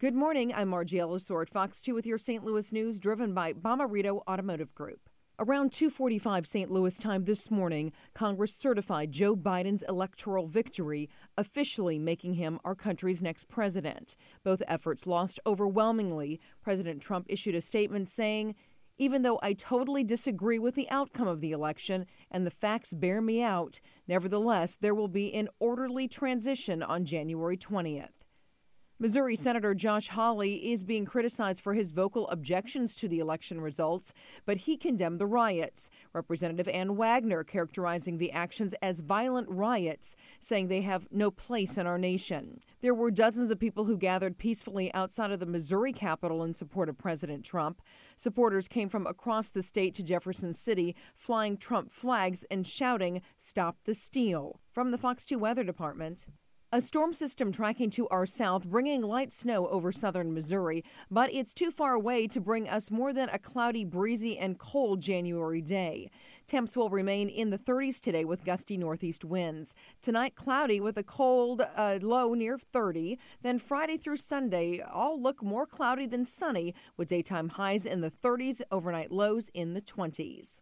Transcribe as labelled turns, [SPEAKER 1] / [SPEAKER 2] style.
[SPEAKER 1] Good morning. I'm Margie Ellisor Fox 2 with your St. Louis news driven by Bommarito Automotive Group. Around 2:45 St. Louis time this morning, Congress certified Joe Biden's electoral victory, officially making him our country's next president. Both efforts lost overwhelmingly. President Trump issued a statement saying, even though I totally disagree with the outcome of the election and the facts bear me out, nevertheless, there will be an orderly transition on January 20th. Missouri Senator Josh Hawley is being criticized for his vocal objections to the election results, but he condemned the riots. Representative Ann Wagner characterizing the actions as violent riots, saying they have no place in our nation. There were dozens of people who gathered peacefully outside of the Missouri Capitol in support of President Trump. Supporters came from across the state to Jefferson City, flying Trump flags and shouting, Stop the steal. From the Fox 2 Weather Department. A storm system tracking to our south, bringing light snow over southern Missouri, but it's too far away to bring us more than a cloudy, breezy, and cold January day. Temps will remain in the 30s today with gusty northeast winds. Tonight, cloudy with a cold uh, low near 30. Then Friday through Sunday, all look more cloudy than sunny with daytime highs in the 30s, overnight lows in the 20s.